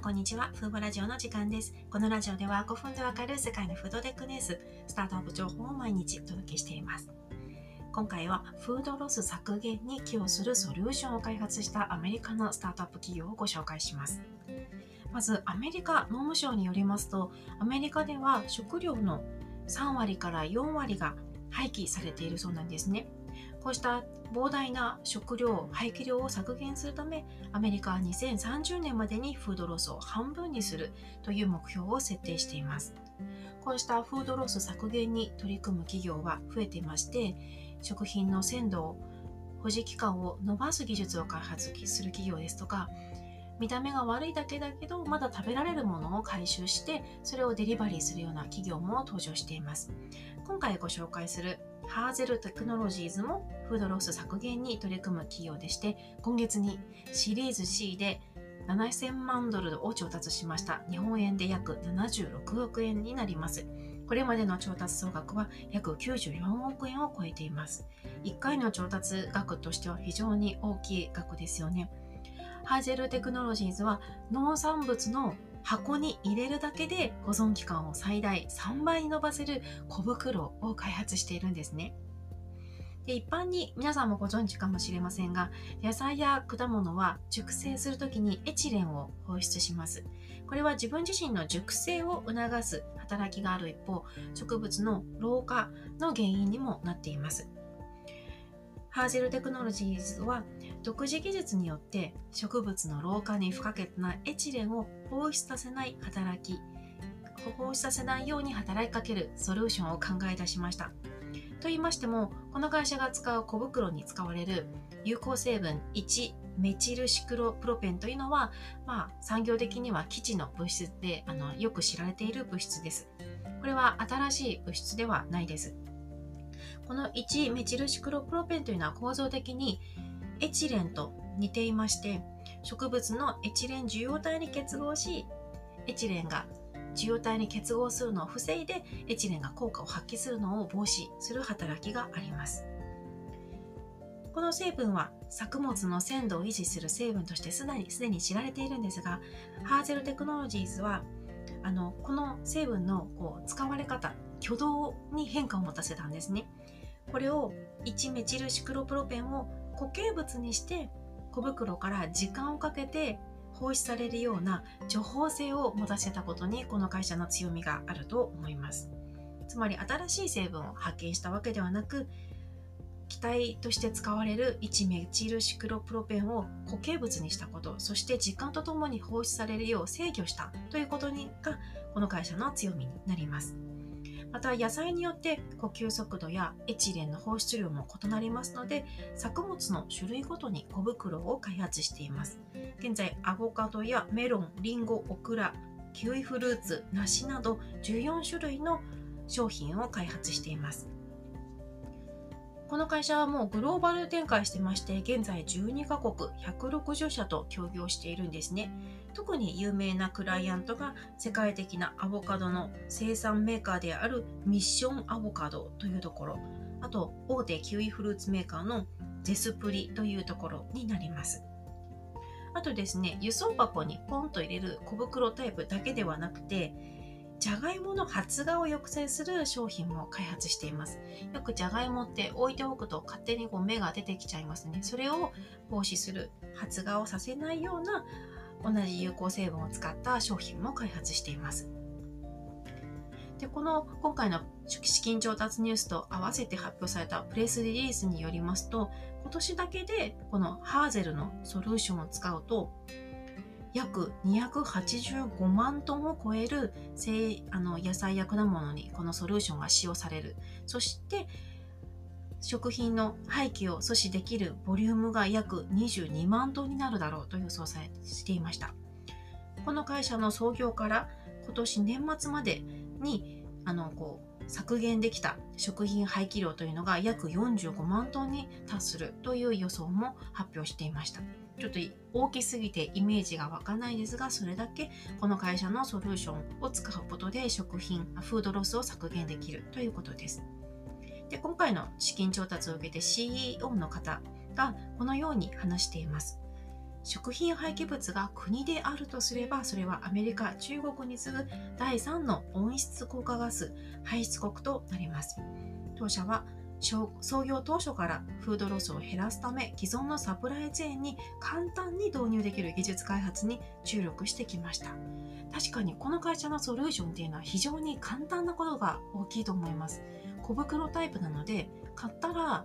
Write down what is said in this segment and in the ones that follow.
んこんにちは。フーボラジオの時間です。このラジオでは5分でわかる世界のフードテックニュース、スタートアップ情報を毎日お届けしています。今回はフードロス削減に寄与するソリューションを開発したアメリカのスタートアップ企業をご紹介します。まず、アメリカ農務省によりますと、アメリカでは食料の3割から4割が廃棄されているそうなんですね。こうした膨大な食料廃棄量を削減するためアメリカは2030年までにフードロスを半分にするという目標を設定しています。こうしたフードロス削減に取り組む企業は増えていまして食品の鮮度を保持期間を伸ばす技術を開発する企業ですとか見た目が悪いだけだけどまだ食べられるものを回収してそれをデリバリーするような企業も登場しています。今回ご紹介するハーゼルテクノロジーズもフードロス削減に取り組む企業でして今月にシリーズ C で7000万ドルを調達しました。日本円で約76億円になります。これまでの調達総額は約94億円を超えています。1回の調達額としては非常に大きい額ですよね。ハーゼルテクノロジーズは農産物の箱に入れるだけで保存期間を最大3倍に伸ばせる小袋を開発しているんですね。で一般に皆さんもご存知かもしれませんが野菜や果物は熟成するときにエチレンを放出しますこれは自分自身の熟成を促す働きがある一方植物の老化の原因にもなっていますハーゼルテクノロジーズは独自技術によって植物の老化に不可欠なエチレンを放出させない働き放出させないように働きかけるソリューションを考え出しました。と言いましてもこの会社が使う小袋に使われる有効成分1メチルシクロプロペンというのは、まあ、産業的には基地の物質であのよく知られている物質です。これは新しい物質ではないです。この1メチルシクロプロペンというのは構造的にエチレンと似ていまして植物のエチレン受容体に結合しエチレンが受容体に結合するのを防いでエチレンが効果を発揮するのを防止する働きがあります。この成分は作物の鮮度を維持する成分としてすでにすでに知られているんですがハーゼルテクノロジーズはあのこの成分のこう使われ方挙動に変化を持たせたんですね。これを1メチルシクロプロペンを固形物にして小袋から時間をかけて放出されるような情報性を持たせたことにこの会社の強みがあると思います。つまり新しい成分を発見したわけではなく気体として使われる1メチルシクロプロペンを固形物にしたことそして時間とともに放出されるよう制御したということにがこの会社の強みになります。また野菜によって呼吸速度やエチレンの放出量も異なりますので作物の種類ごとに小袋を開発しています。現在アボカドやメロンリンゴオクラキウイフルーツ梨など14種類の商品を開発しています。この会社はもうグローバル展開してまして現在12カ国160社と協業しているんですね。特に有名なクライアントが世界的なアボカドの生産メーカーであるミッションアボカドというところ。あと大手キウイフルーツメーカーのゼスプリというところになります。あとですね輸送箱にポンと入れる小袋タイプだけではなくてじゃがいもの発芽を抑制する商品も開発していますよくじゃがいもって置いておくと勝手にこう芽が出てきちゃいますねそれを防止する発芽をさせないような同じ有効成分を使った商品も開発しています。でこの今回の資金調達ニュースと合わせて発表されたプレスリリースによりますと今年だけでこのハーゼルのソリューションを使うと約285万トンを超えるあの野菜や果物にこのソリューションが使用される。そして食品の廃棄を阻止できるボリュームが約22万トンになるだろうと予想されていました。この会社の創業から今年年末までにあのこう削減できた食品廃棄量というのが約45万トンに達するという予想も発表していました。ちょっと大きすぎてイメージが湧かないですがそれだけこの会社のソリューションを使うことで食品フードロスを削減できるということです。で今回の資金調達を受けて CEO の方がこのように話しています。食品廃棄物が国であるとすればそれはアメリカ中国に次ぐ第3の温室効果ガス排出国となります。当社は創業当初からフードロスを減らすため既存のサプライチェーンに簡単に導入できる技術開発に注力してきました。確かにこの会社のソリューションっていうのは非常に簡単なことが大きいと思います。小袋タイプなので買ったら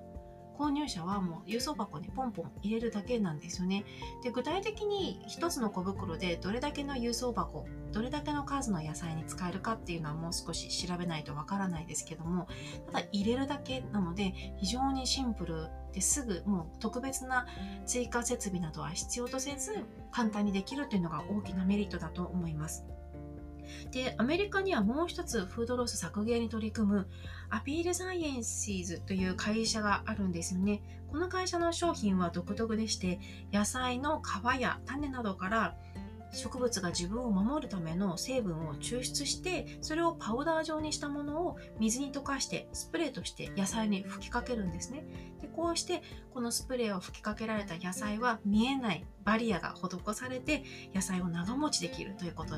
購入者はもう郵送箱にポンポン入れるだけなんですよね。で具体的に1つの小袋でどれだけの郵送箱どれだけの数の野菜に使えるかっていうのはもう少し調べないとわからないですけどもただ入れるだけなので非常にシンプルですぐもう特別な追加設備などは必要とせず簡単にできるというのが大きなメリットだと思います。で、アメリカにはもう一つフードロス削減に取り組むアピールサイエンシーズという会社があるんですよね。この会社の商品は独特でして、野菜の皮や種などから植物が自分を守るための成分を抽出してそれをパウダー状にしたものを水に溶かしてスプレーとして野菜に吹きかけるんですねでこうしてこのスプレーを吹きかけられた野菜は見えないバリアが施されて野菜を長持ちできるということ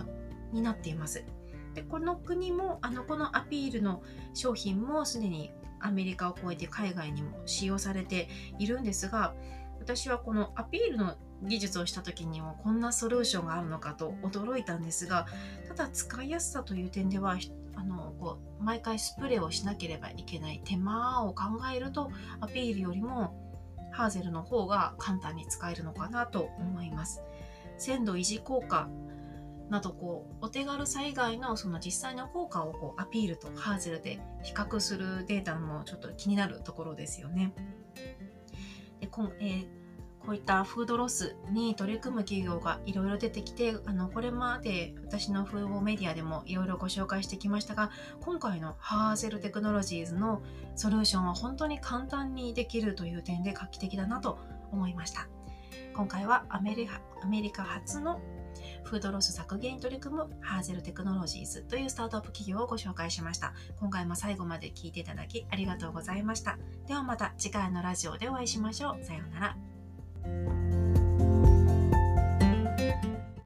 になっています。でこの国もあのこのアピールの商品もすでにアメリカを超えて海外にも使用されているんですが私はこのアピールの技術をした時にもこんなソリューションがあるのかと驚いたんですがただ使いやすさという点ではあのこう毎回スプレーをしなければいけない手間を考えるとアピールよりもハーゼルの方が簡単に使えるのかなと思います。鮮度維持効果などこうお手軽さ以外のその実際の効果をこうアピールとハーゼルで比較するデータもちょっと気になるところですよね。でこえー、こういったフードロスに取り組む企業がいろいろ出てきてあのこれまで私の風貌メディアでもいろいろご紹介してきましたが今回のハーゼルテクノロジーズのソリューションは本当に簡単にできるという点で画期的だなと思いました。今回はアメリカ初のフードロス削減に取り組むハーゼルテクノロジーズというスタートアップ企業をご紹介しました。今回も最後まで聞いていただきありがとうございました。ではまた次回のラジオでお会いしましょう。さようなら。Thank you.